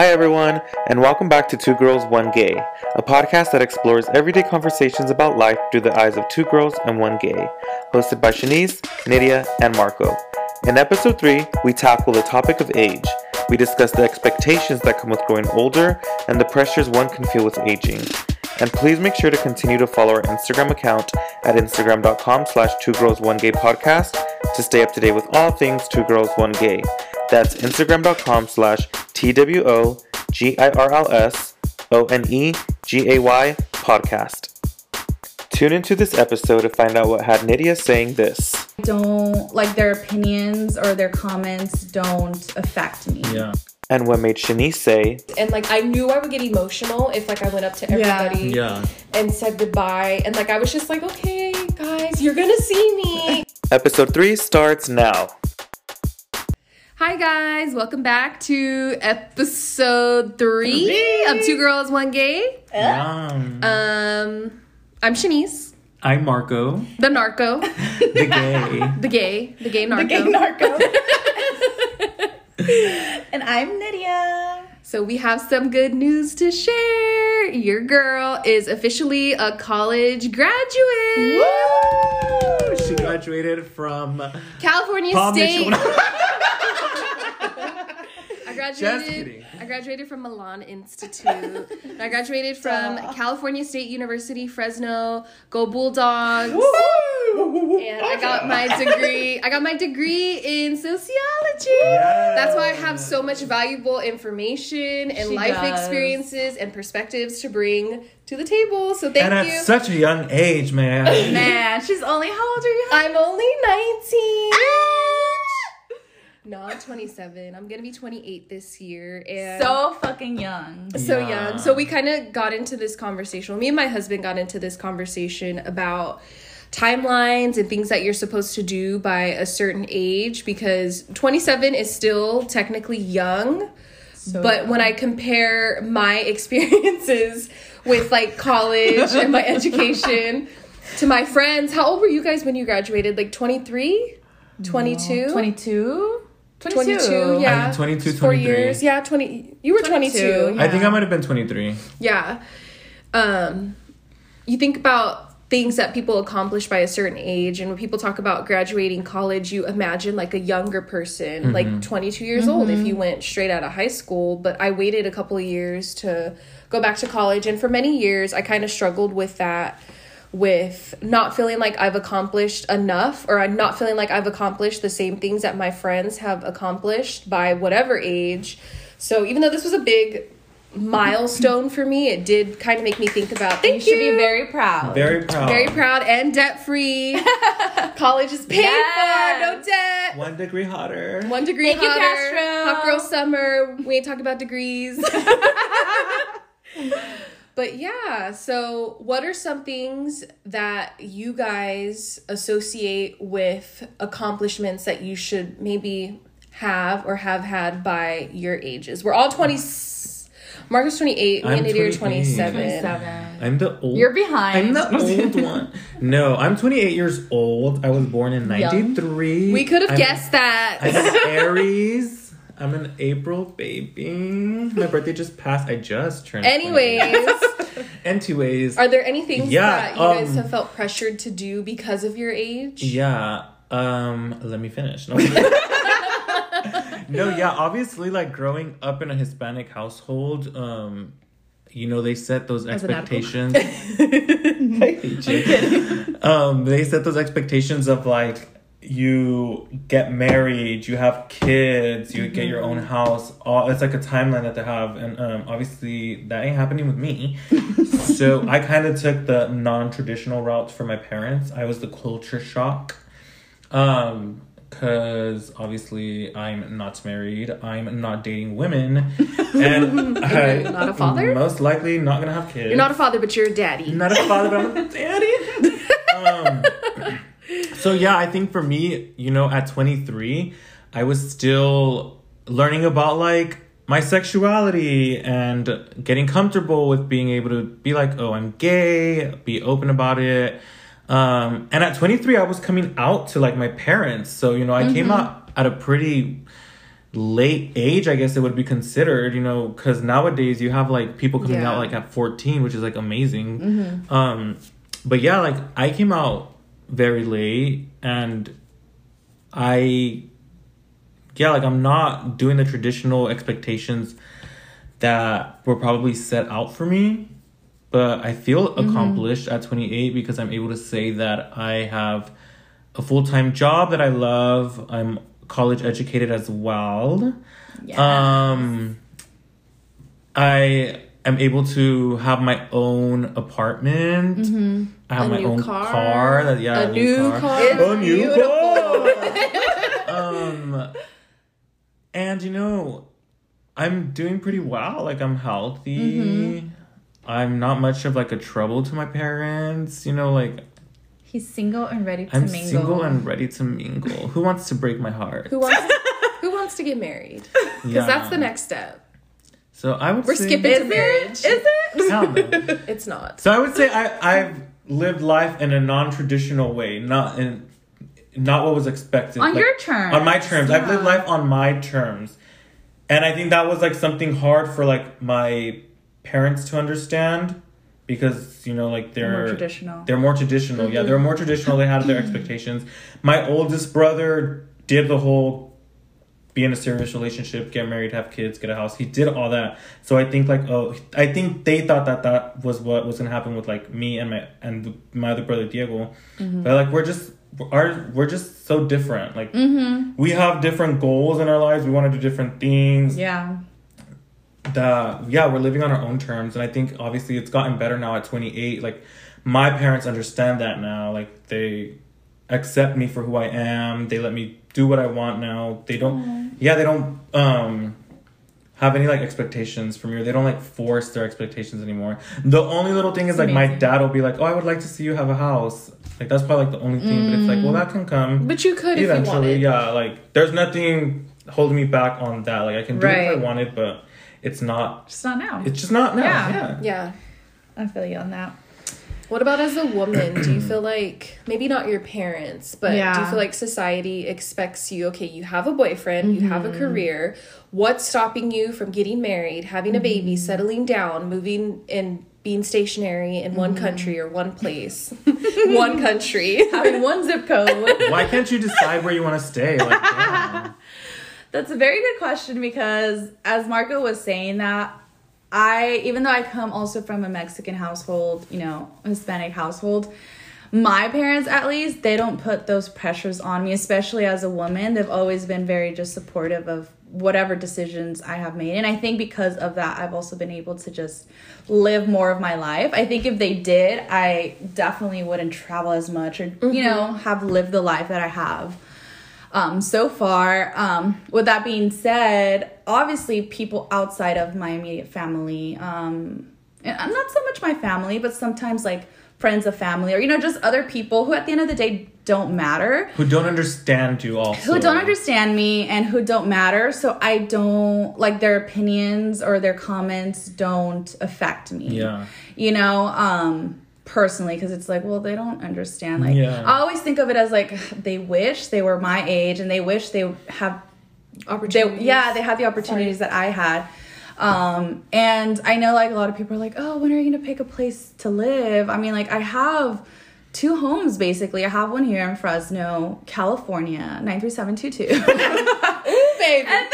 Hi, everyone, and welcome back to Two Girls, One Gay, a podcast that explores everyday conversations about life through the eyes of two girls and one gay, hosted by Shanice, Nydia, and Marco. In episode 3, we tackle the topic of age. We discuss the expectations that come with growing older and the pressures one can feel with aging. And please make sure to continue to follow our Instagram account at instagram.com slash two girls one gay podcast to stay up to date with all things two girls one gay. That's instagram.com slash T-W-O-G-I-R-L-S-O-N-E-G-A-Y podcast. Tune into this episode to find out what had Nydia saying this. don't like their opinions or their comments don't affect me. Yeah. And what made Shanice say, and like I knew I would get emotional if like I went up to Yeah. everybody Yeah. and said goodbye and like I was just like okay guys you're gonna see me episode 3 starts now. Hi guys, welcome back to episode three of Two Girls One Gay. Yum. Um, I'm Shanice, I'm Marco, the narco, the gay. the gay, the gay narco. The gay narco. and I'm Nydia. So we have some good news to share. Your girl is officially a college graduate. she graduated from California Palm State. Beach. I Just graduated. kidding. I graduated from Milan Institute. I graduated from California State University, Fresno. Go Bulldogs! And I got my degree. I got my degree in sociology. That's why I have so much valuable information and She life does. experiences and perspectives to bring to the table. So thank you. and at you. such a young age, man. Man, she's only how old are you? I'm only 19. Ah! No, I'm 27. I'm gonna be 28 this year, and So fucking young. so Yeah. young. So we kind of got into this conversation. Me and my husband got into this conversation about timelines and things that you're supposed to do by a certain age because 27 is still technically young. So but when I compare my experiences with like college and my education to my friends, how old were you guys when you graduated? Like 23? 22? 22? 22, yeah. I'm 22, Four years. Yeah, 20. You were 22. 22, I think I might have been 23. Yeah. Um, you think about things that people accomplish by a certain age, and when people talk about graduating college, you imagine like a younger person, like 22 years old, if you went straight out of high school. But I waited a couple of years to go back to college, and for many years, I kind of struggled with that. With not feeling like I've accomplished enough, or I'm not feeling like I've accomplished the same things that my friends have accomplished by whatever age. So even though this was a big milestone for me. It did kind of make me think about. You Thank should you. be very proud. Very proud. very proud and debt free. College is paid Yes. for, no debt. One degree hotter. One degree Thank you, hotter. Castro. Hot girl summer. We ain't talking about degrees. but yeah, so what are some things that you guys associate with accomplishments that you should maybe have or have had by your ages? We're all mm. 20. Marco's 28, me I'm and Nydia are 27. 27. I'm the old. You're behind. I'm the old one. No, I'm 28 years old. I was born in Young. 93. We could have I'm- guessed that. I'm Aries. I'm an April baby. My birthday just passed. I just turned. 20. Anyways, Anyways. are there any things Yeah, that you guys um, have felt pressured to do because of your age? Yeah. Um, let me finish. No. no, yeah, obviously like growing up in a Hispanic household, um, you know, they set those As expectations. I hate you. Um, they set those expectations of like you get married, you have kids, you get your own house. All it's like a timeline that they have, and um, obviously that ain't happening with me. so I kind of took the non-traditional route for my parents. I was the culture shock. Um, because obviously I'm not married, I'm not dating women, and I'm not a father? Most likely not gonna have kids. You're not a father, but you're a daddy. Not a father, but I'm a daddy. um, so yeah, I think for me, you know, at 23, I was still learning about like my sexuality and getting comfortable with being able to be like, oh, I'm gay, be open about it. Um, and at 23, I was coming out to like my parents. So, you know, I came out at a pretty late age, I guess it would be considered, you know, because nowadays you have like people coming Yeah. out like at 14, which is like amazing. Mm-hmm. Um, but yeah, like I came out very late and I, yeah, like I'm not doing the traditional expectations that were probably set out for me. But I feel Mm-hmm. accomplished at 28 because I'm able to say that I have a full time job that I love. I'm college educated as well. Um, I am able to have my own apartment. I have A my new own car. car. that, yeah, A new car. It's A new beautiful. car. um, and you know, I'm doing pretty well. Like I'm healthy. Mm-hmm. I'm not much of like a trouble to my parents. You know, like He's single and ready to I'm mingle. single and ready to mingle. Who wants to break my heart? Who wants who wants to get married? Because Yeah. that's the next step. So I would We're say, skipping to marriage. it? Is it? Hell no. It's not. So I would say I I've lived life in a non-traditional way, not in not what was expected. On Like, your terms. On my terms. I've lived life on my terms. And I think that was like something hard for like my parents to understand because you know like they're More traditional. They're more traditional. Yeah, mm-hmm. they're more traditional. They had their expectations. My oldest brother did the whole be in a serious relationship, get married, have kids, get a house. He did all that. So I think like oh, I think they thought that that was what was gonna happen with like me and my and my other brother Diego. Mm-hmm. But like we're just our we're just so different. Like mm-hmm. we have different goals in our lives. We want to do different things Yeah. that yeah we're living on our own terms and i think obviously it's gotten better now at 28 like my parents understand that now like they accept me for who i am they let me do what i want now they don't yeah they don't um have any like expectations from you they don't like force their expectations anymore the only little thing is like my dad will be like oh i would like to see you have a house like that's probably like the only thing but it's like well that can come But you could if you eventually yeah like there's nothing holding me back on that like i can do it if i Right. wanted but it's not Just not now. it's just not now. Yeah. Yeah. Yeah. I feel you on that. What about as a woman? do you feel like maybe not your parents, but do you feel like society expects you? Okay, you have a boyfriend, you have a mm-hmm. career. What's stopping you from getting married, having a baby, mm-hmm. settling down, moving and being stationary in one mm-hmm. country or one place, one country? Having one zip code. Why can't you decide where you want to stay? Like. That's a very good question because as Marco was saying that, I even though I come also from a Mexican household, you know, Hispanic household, my parents at least, they don't put those pressures on me, especially as a woman. They've always been very just supportive of whatever decisions I have made. And I think because of that, I've also been able to just live more of my life. I think if they did, I definitely wouldn't travel as much or, you mm-hmm. know, have lived the life that I have um, so far. Um, with that being said, obviously, people outside of my immediate family, um, and I'm not so much my family, but sometimes like friends of family or, you know, just other people who at the end of the day don't matter Who don't understand you also. who don't understand me and who don't matter so i don't like their opinions or their comments don't affect me Yeah. you know um personally because it's like well they don't understand like Yeah. i always think of it as like they wish they were my age and they wish they have they, Opportunities. yeah they had the opportunities that i had um and i know like a lot of people are like oh when are you gonna pick a place to live i mean like i have two homes basically i have one here in fresno california 93722 baby.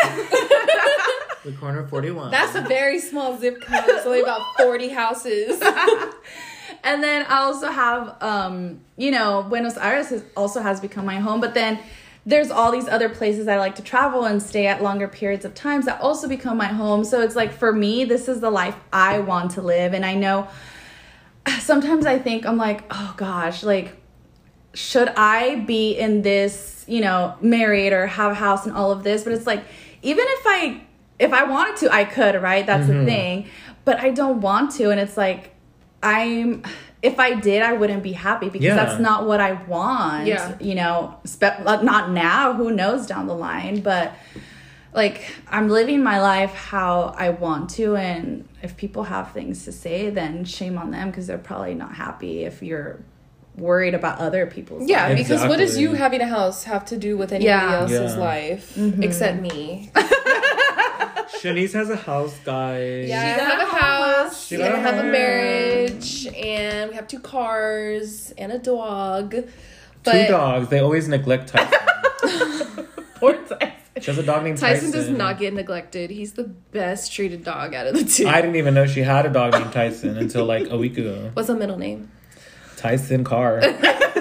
The corner 41. That's a very small zip code. It's only about 40 houses. and then I also have, um, you know, Buenos Aires has, also has become my home. But then there's all these other places I like to travel and stay at longer periods of times that also become my home. So it's like for me, this is the life I want to live. And I know sometimes I think I'm like, oh gosh, like should I be in this, you know, married or have a house and all of this? But it's like, even if I if I wanted to, I could, right? That's the thing. But I don't want to, and it's like I'm if I did, I wouldn't be happy because Yeah. that's not what I want. Yeah. You know, spe- like, not now, who knows down the line, but like I'm living my life how I want to and if people have things to say then shame on them because they're probably not happy if you're worried about other people's Yeah, lives. because what does you having a house have to do with anybody Yeah. else's Yeah. life mm-hmm. except me? Shanice has a house, guys. Yeah, I got have a a house, She and I have a marriage, and we have two cars and a dog. Two dogs. They always neglect Tyson. Poor Tyson. she has a dog named Tyson. Tyson does not get neglected. He's the best treated dog out of the two. I didn't even know she had a dog named Tyson until like a week ago. What's the middle name? Tyson Carr.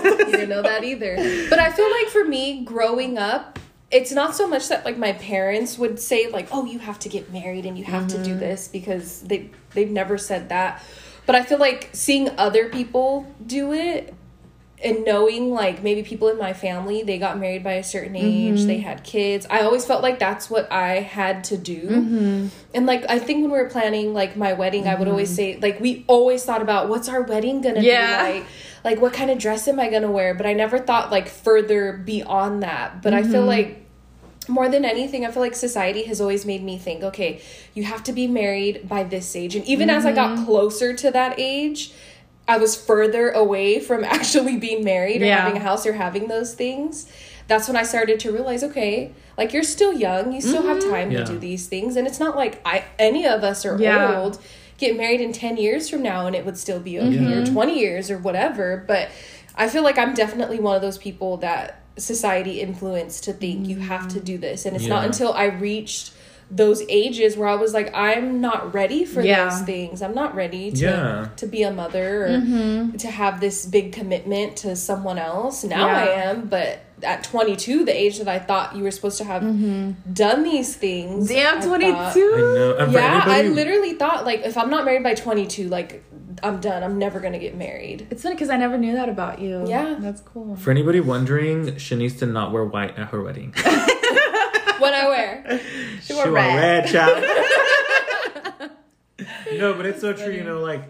You didn't know that either. But I feel like for me, growing up, it's not so much that like my parents would say like, "Oh, you have to get married and you have to do mm-hmm. this," because they they've never said that. But I feel like seeing other people do it and knowing like maybe people in my family they got married by a certain age mm-hmm. they had kids. I always felt like that's what i had to do. Mm-hmm. And like i think when we were planning like my wedding i would always say like we always thought about what's our wedding gonna Yeah. be like like what kind of dress am i gonna wear but i never thought like further beyond that but i feel mm-hmm. like more than anything, I feel like society has always made me think, okay, you have to be married by this age. And even as I got mm-hmm. closer to that age, I was further away from actually being married or Yeah. having a house or having those things. That's when I started to realize, okay, like you're still young, you still have mm-hmm. time Yeah. to do these things, and it's not like I any of us are Yeah. old. Get married in ten years from now, and it would still be okay, or mm-hmm. twenty years or whatever. But I feel like I'm definitely one of those people that society influenced to think you have to mm. do this, and it's not until I reached those ages where I was like, I'm not ready for Yeah. those things. I'm not ready to Yeah. to be a mother or mm-hmm. to have this big commitment to someone else. Now I am, but at 22, the age that I thought you were supposed to have mm-hmm. done these things. Damn, I twenty thought- I know. And for yeah, I literally thought like if I'm not married by 22, like I'm done. I'm never gonna get married. It's funny because I never knew that about you. Yeah. that's cool. For anybody wondering, Shanice did not wear white at her wedding. What I wear. she wore wore red. red, child. no, but it's so true. You know, like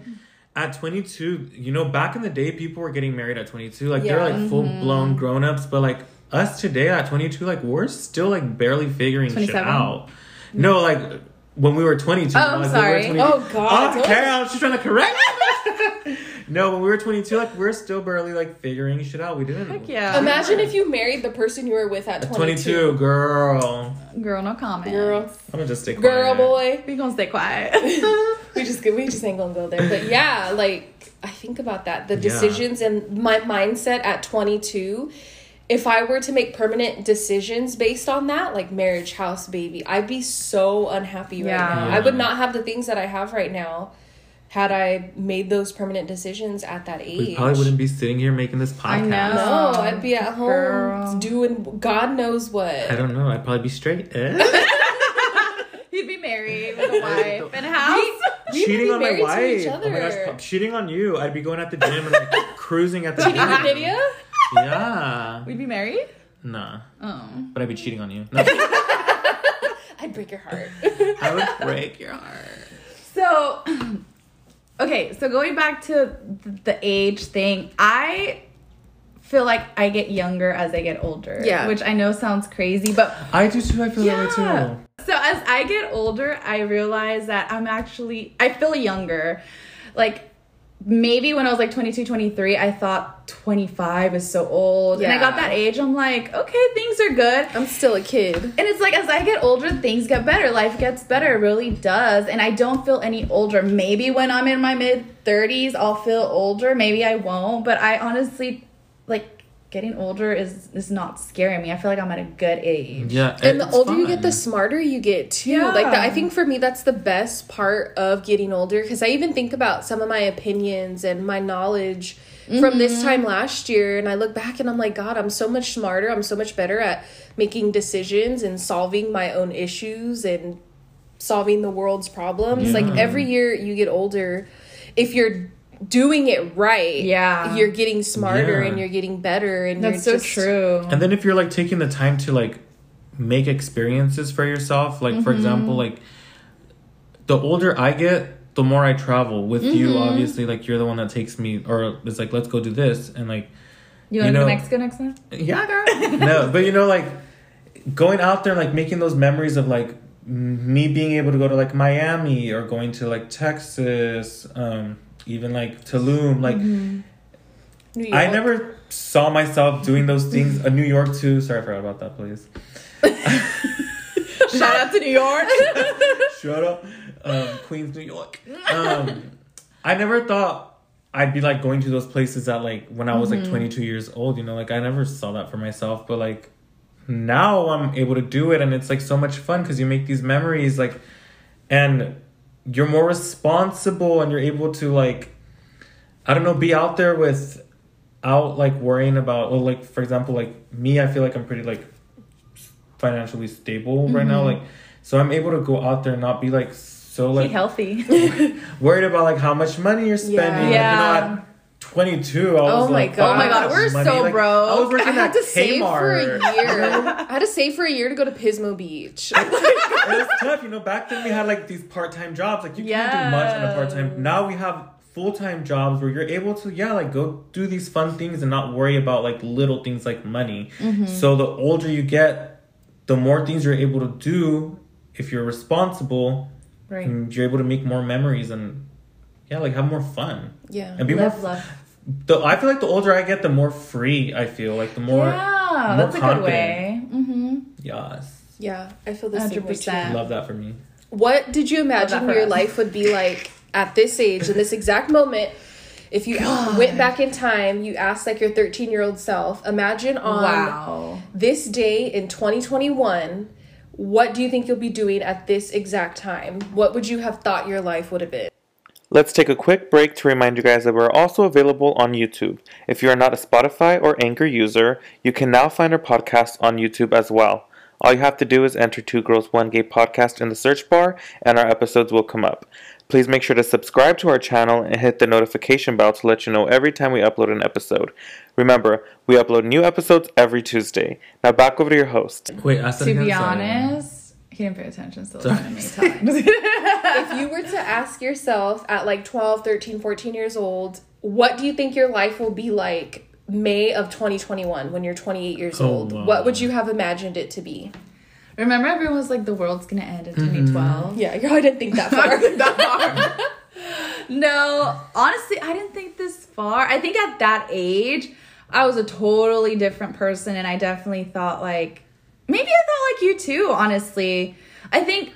at 22, you know, back in the day, people were getting married at 22. Like they're like full blown mm-hmm. grown ups, but like us today at 22, like we're still like barely figuring shit out. No, like when we were 22. Oh, I'm like, sorry. We 22. Oh, God. Oh, Carol, she's trying to correct me. no, when we were 22, like we're still barely like figuring shit out. We didn't. Heck yeah. Imagine if you married the person you were with at 22. 22, girl. Girl, no comment. Girl. I'm gonna just stay quiet. Girl, boy. We gonna stay quiet. we just we just ain't gonna go there. But yeah, like I think about that. The Yeah. decisions and my mindset at 22. If I were to make permanent decisions based on that, like marriage, house, baby, I'd be so unhappy right Yeah. now. I would not have the things that I have right now had I made those permanent decisions at that age. We probably wouldn't be sitting here making this podcast. I know. No, I'd be at home Girl. doing God knows what. I don't know. I'd probably be straight. Eh? He'd be married with a wife and a house. We'd cheating on my married to wife. each Oh my gosh, other. po- cheating on you. I'd be going at the gym and like cruising at the Cheating gym. on Nydia? Yeah. We'd be married. Nah. Oh. But I'd be cheating on you. No, I'd break your heart. I would break your heart. So, okay, so going back to the age thing, I feel like I get younger as I get older. Yeah. Which I know sounds crazy, but I do too. I feel that way yeah. too. So as I get older, I realize that I'm actually I feel younger. Like maybe when I was like 22, 23, I thought 25 is so old. Yeah. And I got that age, I'm like, okay, things are good. I'm still a kid. And it's like as I get older, things get better. Life gets better, it really does. And I don't feel any older. Maybe when I'm in my mid 30s, I'll feel older. Maybe I won't. But I honestly like getting older is is not scaring me. I feel like I'm at a good age. Yeah. And the it's older you get, the smarter you get too. Yeah. Like that, I think for me, that's the best part of getting older because I even think about some of my opinions and my knowledge from this mm-hmm. time last year, and I look back and I'm like, God, I'm so much smarter. I'm so much better at making decisions and solving my own issues and solving the world's problems. Like every year you get older, if you're doing it right, Yeah. you're getting smarter Yeah. and you're getting better. And That's you're so just, true. And then if you're like taking the time to like make experiences for yourself, like for example, like the older I get, the more I travel with you. Obviously, like you're the one that takes me, or it's like let's go do this, and like You want to go to Mexico next time? yeah, girl. no, but you know, like going out there, like making those memories of like me being able to go to like Miami or going to like Texas, um, even like Tulum, like New I never saw myself doing those things. Uh, New York too. Sorry, I forgot about that. place. Shout out to New York. Shut up, um, Queens, New York. Um, I never thought I'd be like going to those places that like when I was Mm-hmm. like 22 years old. You know, like I never saw that for myself. But like now I'm able to do it, and it's like so much fun because you make these memories, like, and you're more responsible, and you're able to like, I don't know, be out there without like worrying about. Well, like for example, like me, I feel like I'm pretty like financially stable right now, mm-hmm. like. So I'm able to go out there and not be like so Be like healthy. worried about like how much money you're spending. Yeah. Like, at 22, I was Oh my like, God. Oh my God, we're money. so like, broke. I was working I had at to save for a year. I had to save for a year to go to Pismo Beach. it was tough, you know. Back then we had like these part-time jobs. Like you can't do much on a part-time. Now we have full-time jobs where you're able to, yeah, like go do these fun things and not worry about like little things like money. Mm-hmm. So the older you get, the more things you're able to do if you're responsible. right. And you're able to make more memories and yeah, like have more fun yeah. and be more Live, love. The I feel like the older I get, the more free I feel. Like the more yeah, more that's a good way. Mm-hmm. yes, Yeah, I feel the same 100%. too. love that for me. What did you imagine your us. life would be like at this age, in this exact moment? If you went back in time, you asked like your 13 year old self, imagine on Wow. this day in 2021, what do you think you'll be doing at this exact time? What would you have thought your life would have been? Let's take a quick break to remind you guys that we're also available on YouTube. If you are not a Spotify or Anchor user, you can now find our podcast on YouTube as well. All you have to do is enter Two Girls One Gay Podcast in the search bar, and our episodes will come up. Please make sure to subscribe to our channel and hit the notification bell to let you know every time we upload an episode. Remember, we upload new episodes every Tuesday. Now back over to your host. Wait, To be honest, he didn't pay attention, so Sorry. it's gonna make if you were to ask yourself at like 12, 13, 14 years old, what do you think your life will be like May of 2021 when you're 28 years Oh, old? wow. What would you have imagined it to be? Remember, everyone was like, "The world's gonna end in Mm-hmm. 2012." Yeah, I didn't think that far. No, honestly, I didn't think this far. I think at that age, I was a totally different person, and I definitely thought like maybe I thought like you too. Honestly, I think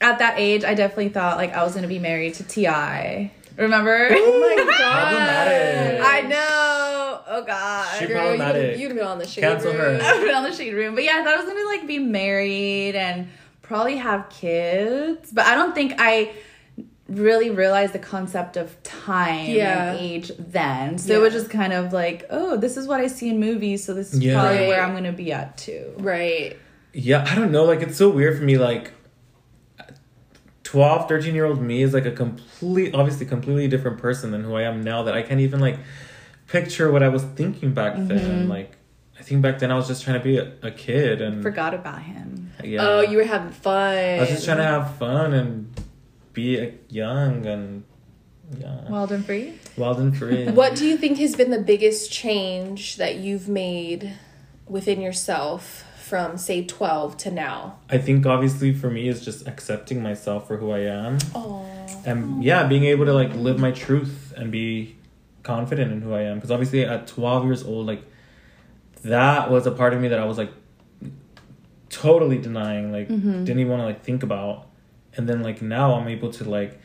at that age, I definitely thought like I was gonna be married to Ti. Remember? oh my god. Problematic. I know. Oh god. She Girl, problematic. you'd, you'd been on the shade Cancel her. room. I've been on the shade room. But yeah, I thought I was gonna like be married and probably have kids. But I don't think I really realize the concept of time Yeah. and age then. So it was just kind of like, oh, this is what I see in movies, so this is Yeah. probably Right. where I'm gonna be at too. Right. Yeah, I don't know. Like, it's so weird for me. Like, 12, 13 year old me is like a complete, obviously, completely different person than who I am now that I can't even like picture what I was thinking back Mm-hmm. then. Like, I think back then I was just trying to be a, a kid and Forgot about him. yeah. Oh, you were having fun. I was just trying to have fun and be young and yeah, Wild and free. wild and free. What do you think has been the biggest change that you've made within yourself from say 12 to now? I think obviously for me is just accepting myself for who I am. Oh. and yeah being able to like live my truth and be confident in who i am because obviously at 12 years old like that was a part of me that i was like totally denying like mm-hmm. didn't even want to like think about and then like now i'm able to like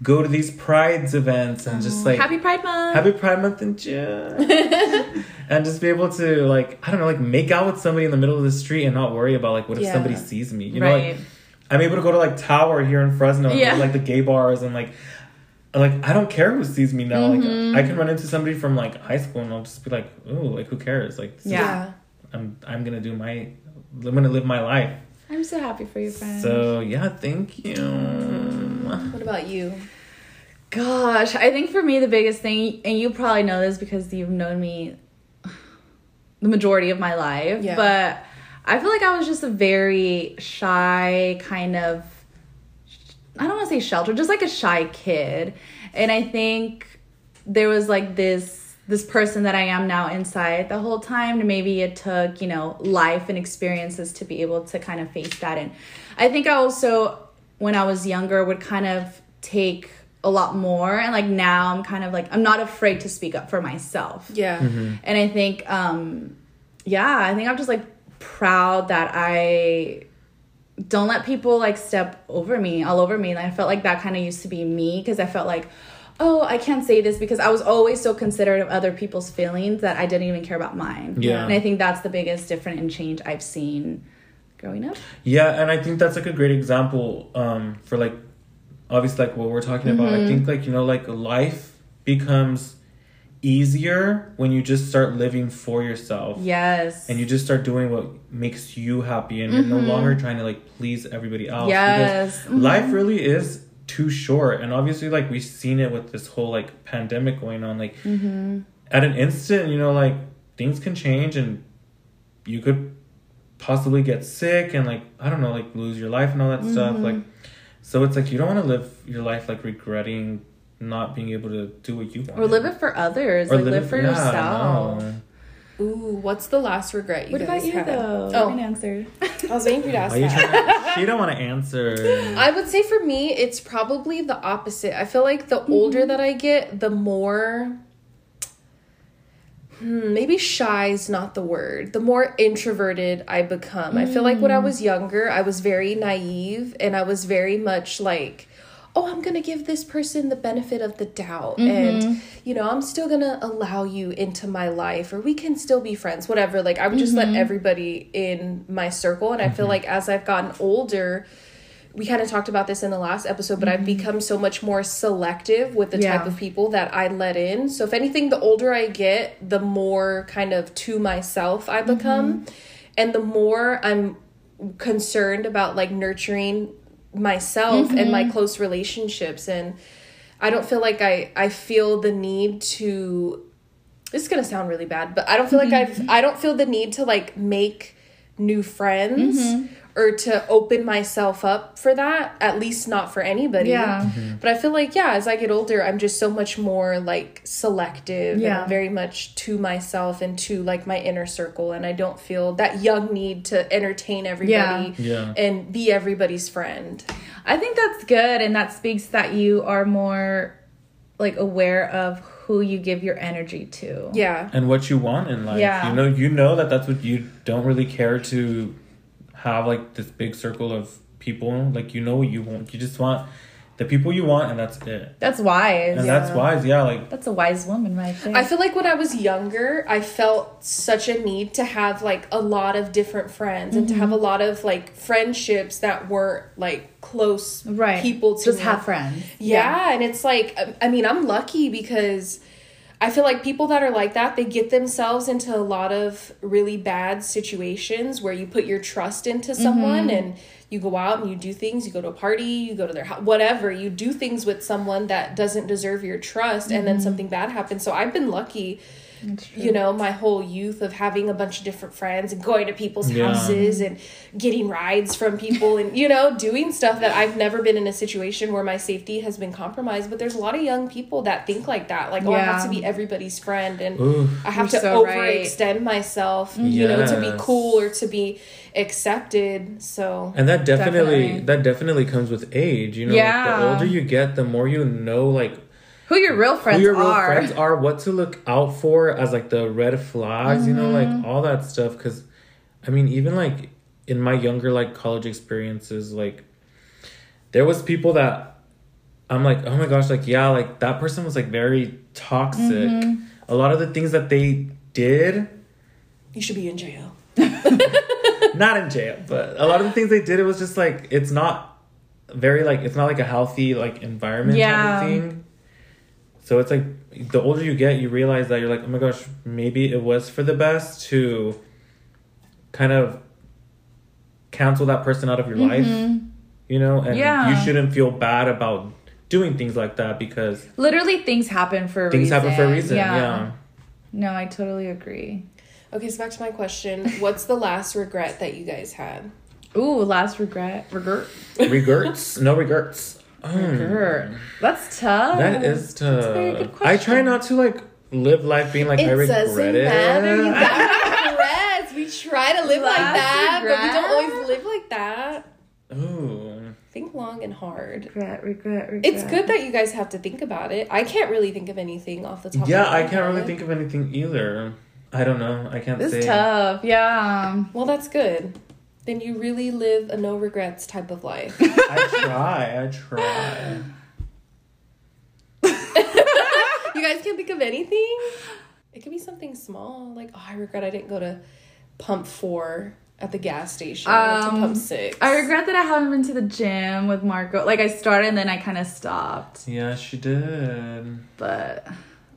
go to these prides events and just like Happy Pride Month. happy pride month in june and just be able to like i don't know like make out with somebody in the middle of the street and not worry about like what if Yeah. somebody sees me you know like I'm able to go to like Tower here in Fresno, Yeah. to, like the gay bars, and like, like I don't care who sees me now. Mm-hmm. Like I can run into somebody from like high school, and I'll just be like, "Ooh, like who cares?" Like, this is- Yeah. I'm I'm gonna do my, I'm gonna live my life. I'm so happy for you, friend. So yeah, thank you. What about you? Gosh, I think for me the biggest thing, and you probably know this because you've known me the majority of my life, Yeah. but I feel like I was just a very shy kind of. I don't want to say sheltered, just like a shy kid, and I think there was like this this person that I am now inside the whole time. Maybe it took you know life and experiences to be able to kind of face that, and I think I also when I was younger would kind of take a lot more and like now I'm kind of like I'm not afraid to speak up for myself. Yeah. And I think um yeah, I think I'm just like proud that I don't let people like step over me, all over me. And I felt like that kind of used to be me because I felt like oh, I can't say this because I was always so considerate of other people's feelings that I didn't even care about mine. Yeah. And I think that's the biggest difference in change I've seen growing up. Yeah, and I think that's like a great example um, for like obviously like what we're talking about. I mm-hmm. think like you know like life becomes easier when you just start living for yourself. Yes. And you just start doing what makes you happy, and you're no mm-hmm. longer trying to like please everybody else. Yes. because life mm-hmm. really is too short, and obviously, like we've seen it with this whole like pandemic going on. Like mm-hmm. at an instant, you know, like things can change, and you could possibly get sick, and like I don't know, like lose your life and all that stuff. Mm-hmm. Like, so it's like you don't want to live your life like regretting not being able to do what you want or live it for others. like live, for yeah, yourself. Ooh, what's the last regret you What guys about you had? though? Oh. You can answer. I was waiting for you to ask Why you trying to, she don't want to answer. I would say for me, it's probably the opposite. I feel like the older that I get, the more. Hmm, maybe shy is not the word. The more introverted I become. I feel like when I was younger, I was very naive and I was very much like, oh, I'm going to give this person the benefit of the doubt. Mm-hmm. And, you know, I'm still going to allow you into my life or we can still be friends, whatever. Like, I would just let mm-hmm. everybody in my circle. And I feel mm-hmm. like as I've gotten older, we kind of talked about this in the last episode, but I've become so much more selective with the type of people that I let in. So if anything, the older I get, the more kind of to myself I become, and the more I'm concerned about like nurturing myself and my mm-hmm. close relationships and I don't feel like I I feel the need to this is going to sound really bad, but I don't feel like mm-hmm. I've I don't feel the need to like make new friends mm-hmm. Or to open myself up for that, at least not for anybody. Yeah. Mm-hmm. But I feel like yeah, as I get older, I'm just so much more like selective Yeah. and very much to myself and to like my inner circle and I don't feel that young need to entertain everybody Yeah. and be everybody's friend. I think that's good, and that speaks that you are more like aware of who you give your energy to. Yeah. and what you want in life. Yeah. You know, you know that that's what you don't really care to have like this big circle of people. Like you know what you want. You just want the people you want, and that's it. That's wise. And that's wise. Yeah, like That's a wise woman right there. I feel like when I was younger, I felt such a need to have like a lot of different friends and to mm-hmm. have a lot of like friendships that weren't like close right. people to just me. have friends. Yeah, and it's like I mean, I'm lucky because I feel like people that are like that, they get themselves into a lot of really bad situations where you put your trust into mm-hmm. someone and you go out and you do things, you go to a party, you go to their house, whatever, you do things with someone that doesn't deserve your trust and then mm-hmm. something bad happens. So I've been lucky you know, my whole youth of having a bunch of different friends and going to people's Yeah. houses and getting rides from people and, you know, doing stuff that I've never been in a situation where my safety has been compromised. But there's a lot of young people that think like that. Like, oh, I have to be everybody's friend and Ooh. I have to so right. overextend myself, you know, to be cool or to be accepted. So, And that definitely, Definitely. that definitely comes with age. You know, like, the older you get, the more you know like Who your real friends who your real are. friends are, what to look out for as like the red flags, you know, Mm-hmm. like all that stuff. Because, I mean, even like in my younger like college experiences, like there was people that I'm like, oh my gosh, like yeah, like that person was like very toxic. Mm-hmm. A lot of the things that they did you should be in jail. not in jail, but a lot of the things they did, it was just like it's not very like it's not like a healthy like environment Yeah. type of thing. So it's like the older you get, you realize that you're like, oh my gosh, maybe it was for the best to kind of cancel that person out of your life, mm-hmm. you know, and Yeah. you shouldn't feel bad about doing things like that because Literally, things happen for a things reason. happen for a reason. Yeah. No, I totally agree. Okay, so back to my question. What's the last regret that you guys had? Ooh, last regret. Regret. Regrets? no regrets. Oh. Regret. That's tough. That is tough. very good I try not to like live life being like I regret it. You got regrets. We try to live like Last that, but we don't always live like that. Ooh. Think long and hard. Regret, regret, regret. It's good that you guys have to think about it. I can't really think of anything off the top. Yeah, of my I can't really think of anything either. I don't know. I can't This say. is tough. Yeah. Well, that's good. Then you really live a no regrets type of life. I try. I try. you guys can't think of anything? It could be something small, like oh, I regret I didn't go to pump four at the gas station. I went to Um, pump six. I regret that I haven't been to the gym with Marco. Like I started and then I kind of stopped. Yeah, she did. But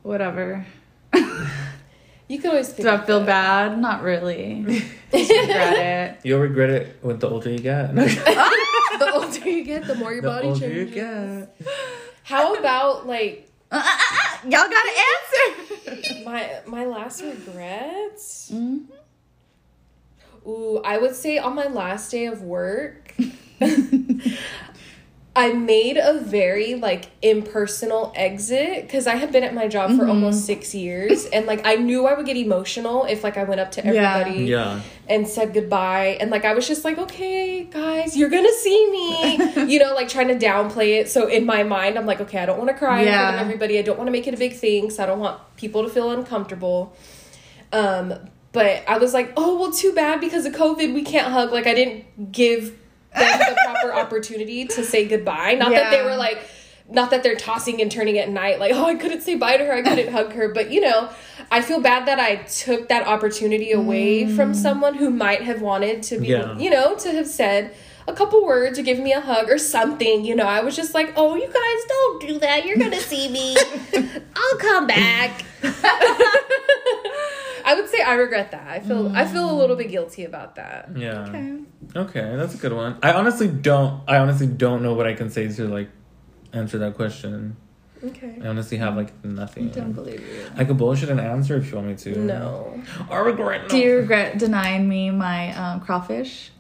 whatever. You could always. Pick Do I feel the- bad? Not really. Regret it. You'll regret it with the older you get. The older you get, the more your the body older you changes. get. How about like Uh, uh, uh, y'all gotta answer. my my last regrets? Mhm. Ooh, I would say on my last day of work, I made a very like impersonal exit because I had been at my job for almost six years, and like I knew I would get emotional if like I went up to everybody Yeah. and said goodbye, and like I was just like, okay, guys, you're gonna see me, you know, like trying to downplay it. So in my mind, I'm like, okay, I don't want to cry in front Yeah. of everybody. I don't want to make it a big thing, so I don't want people to feel uncomfortable. Um, but I was like, oh well, too bad because of COVID, we can't hug. Like I didn't give them the proper opportunity to say goodbye. Not that they were like. Not that they're tossing and turning at night, like, oh, I couldn't say bye to her, I couldn't hug her. But, you know, I feel bad that I took that opportunity away mm. from someone who might have wanted to be, Yeah. you know, to have said a couple words or give me a hug or something. You know, I was just like, oh, you guys don't do that. You're going to see me. I'll come back. I would say I regret that. I feel I feel a little bit guilty about that. Yeah. Okay. Okay, that's a good one. I honestly don't. I honestly don't know what I can say to like answer that question. Okay. I honestly have like nothing. Don't believe you. I could bullshit an answer if you want me to. No. I regret. Do you regret denying me my um, crawfish?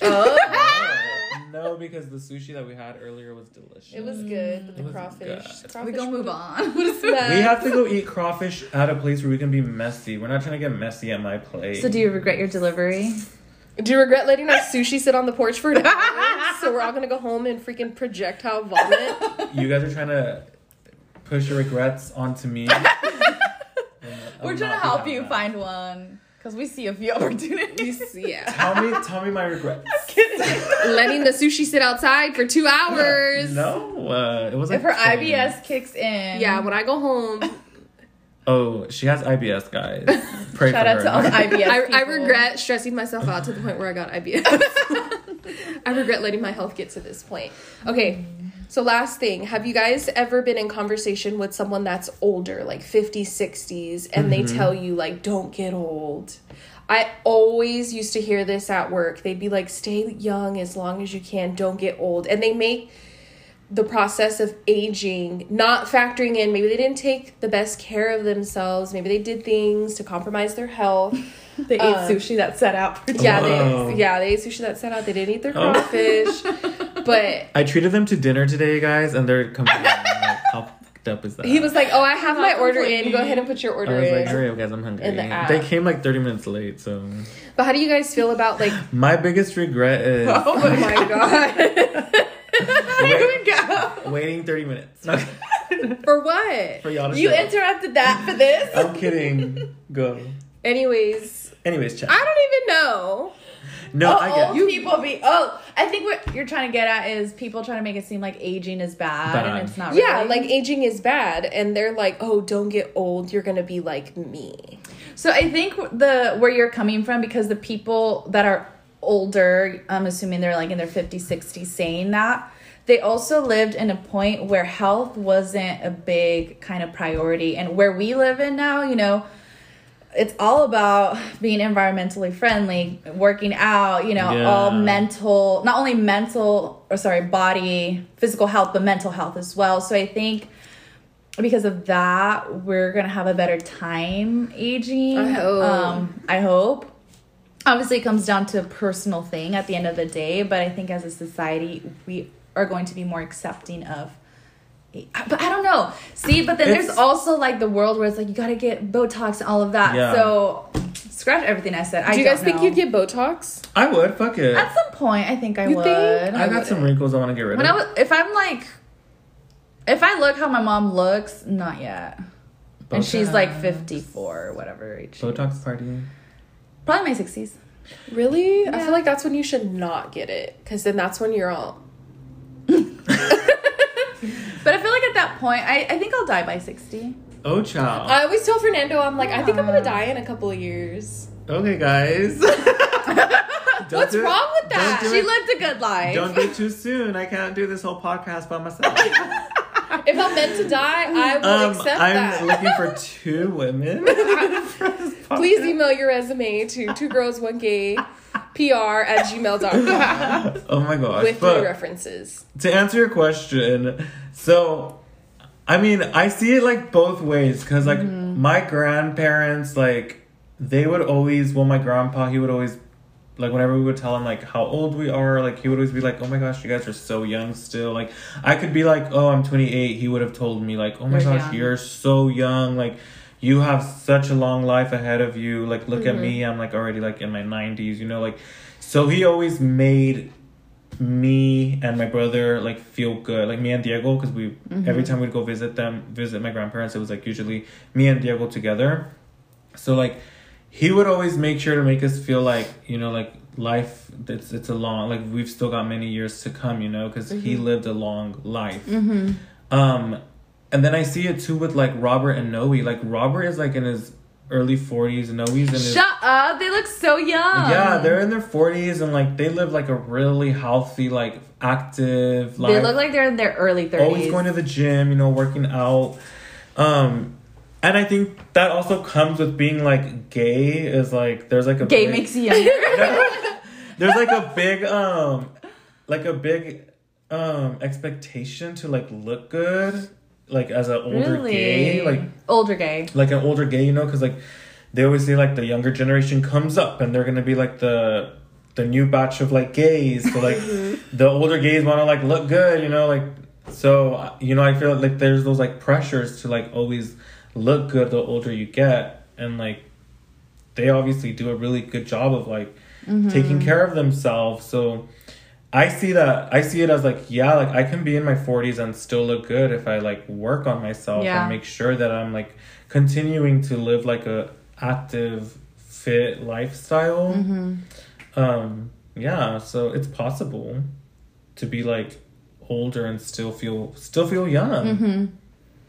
Oh. no, because the sushi that we had earlier was delicious. It was good, but It the was crawfish. good. crawfish We gonna move on. we have to go eat crawfish at a place where we can be messy. We're not trying to get messy at my place. so do you regret your delivery? Do you regret letting our sushi sit on the porch for an hour? so we're all gonna go home and freaking projectile vomit. You guys are trying to push your regrets onto me. We're trying to help you find one because we see a few opportunities. yeah. Tell me, tell me my regrets. Letting the sushi sit outside for two hours. No, uh, it was like If her 20. IBS kicks in, Yeah, when I go home, Oh, she has IBS, guys. Pray shout for out her. to all the IBS. I, I people. regret stressing myself out to the point where I got IBS. I regret letting my health get to this point. Okay, so last thing. Have you guys ever been in conversation with someone that's older, like 50s, 60s, and they mm-hmm. tell you, like, don't get old? I always used to hear this at work. They'd be like, stay young as long as you can, don't get old. And they make the process of aging, not factoring in maybe they didn't take the best care of themselves, maybe they did things to compromise their health. They ate Uh, sushi that set out for Yeah, Whoa. they yeah, they ate sushi that set out. They didn't eat their Oh. crawfish. but I treated them to dinner today, guys, and they're complaining. like, how fucked up is that? he was like, Oh, I have my order in. Go ahead and put your order in." I was in. like, hurry up, guys, I'm hungry. In the app. They came like 30 minutes late, so. but how do you guys feel about like My biggest regret is Oh my god. Wait- waiting 30 minutes. No, For what? for y'all to You show interrupted that for this. I'm kidding. Go. Anyways, Anyways, chat. I don't even know. No, oh, I get old people be. Oh, I think what you're trying to get at is people trying to make it seem like aging is bad, Bad. and it's not. Yeah, really. like aging is bad and they're like, "Oh, don't get old. You're going to be like me." So I think the where you're coming from because the people that are older, I'm assuming they're like in their 50s, 60s saying that, they also lived in a point where health wasn't a big kind of priority and where we live in now, you know, it's all about being environmentally friendly, working out, you know, Yeah. all mental, not only mental or sorry, body, physical health, but mental health as well. So I think because of that, we're gonna have a better time aging. I hope. Um, I hope. Obviously, it comes down to a personal thing at the end of the day, but I think as a society, we are going to be more accepting of. But I don't know. See, but then It's- there's also like the world where it's like you gotta get Botox and all of that. Yeah. So Scratch everything I said. I Do you guys don't think you'd get Botox? I would. Fuck it. At some point, I think I You would. think? I got some wrinkles I want to get rid when of. I was, if I'm like, if I look how my mom looks, not yet. And she's like 54 or whatever age. Botox is. party. Probably my 60s. Really? I feel like that's when you should not get it, because then that's when you're all. But I feel like at that point, I, I think I'll die by 60. Oh, child. I always tell Fernando, I'm like, I think I'm gonna die in a couple of years. okay, guys. Don't What's do it- wrong with that? She it. lived a good life. Don't do it too soon. I can't do this whole podcast by myself. If I'm meant to die, I will Um, accept I'm that. looking for two women. Please email your resume to two girls one gay pr at gmail.com Oh my gosh. with but references. to answer your question, so I mean, I see it like both ways because like Mm-hmm. my grandparents, like they would always, well, my grandpa, he would always. Like whenever we would tell him like how old we are, like he would always be like, "Oh my gosh, you guys are so young still." Like I could be like, "Oh, I'm 28." He would have told me like, "Oh my You're gosh, young. you're so young." Like you have such a long life ahead of you. Like look at mm-hmm. me, I'm like already like in my 90s, you know, like so he always made me and my brother like feel good like me and diego because we mm-hmm. every time we'd go visit them visit my grandparents it was like usually me and diego together so like he would always make sure to make us feel like you know like life it's it's a long like we've still got many years to come you know because he lived a long life um and then i see it too with like robert and noe like robert is like in his early 40s and noe's in his Shut up. They look so young. yeah, they're in their forties and like they live like a really healthy, like active life. They look like they're in their early 30s. always going to the gym, you know, working out. Um, and I think that also comes with being like gay. Is like there's like a Gay big- makes you younger. there's like a big um, like a big um expectation to like look good, like as an older really? gay, like Older gay. like an older gay, you know, because like they always say like the younger generation comes up and they're gonna be like the the new batch of like gays. So like the older gays want to like look good, you know, like so you know I feel like there's those like pressures to like always look good the older you get, and like they obviously do a really good job of like mm-hmm. taking care of themselves. So. I see that I see it as like yeah like I can be in my 40s and still look good if I like work on myself Yeah. and make sure that I'm like continuing to live like a active fit lifestyle mm-hmm. um yeah so it's possible to be like older and still feel still feel young mm-hmm.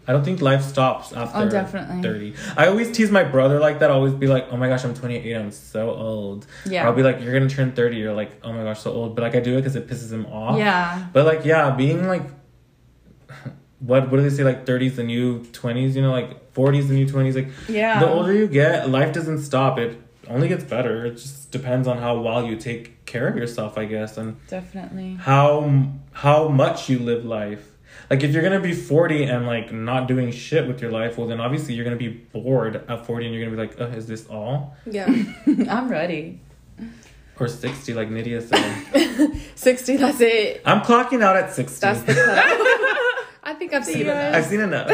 I don't think life stops oh, after Oh, definitely. 30 I always tease my brother like that I always be like oh my gosh I'm 28 I'm so old Yeah. I'll be like you're gonna turn 30 you're like oh my gosh so old but like I do it because it pisses him off Yeah. but like yeah, being like what what do they say like 30s the new 20s, you know, like 40s the new 20s like Yeah. the older you get, life doesn't stop. It only gets better. It just depends on how well you take care of yourself, I guess, and Definitely. how how much you live life. Like if you're going to be 40 and like not doing shit with your life, well then obviously you're going to be bored at 40 and you're going to be like, "Uh, is this all?" Yeah. I'm ready. Or 60 like Nydia said. 60, that's it. I'm clocking out at 60. That's the cut. I think I've seen enough. I've seen enough.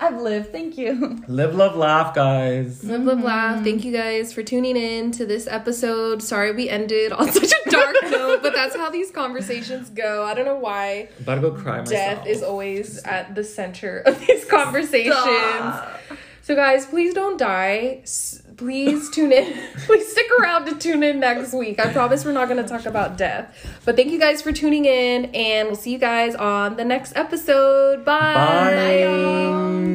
I've lived. Thank you. Live, love, laugh, guys. Live, love, laugh. Mm-hmm. Thank you guys for tuning in to this episode. Sorry we ended on such a dark note, but that's how these conversations go. I don't know why About to go cry myself. death is always at the center of these conversations. Stop. So guys, please don't die. S- Please tune in. please stick around to tune in next week. I promise we're not going to talk about death. But thank you guys for tuning in and we'll see you guys on the next episode. Bye. Bye. y'all.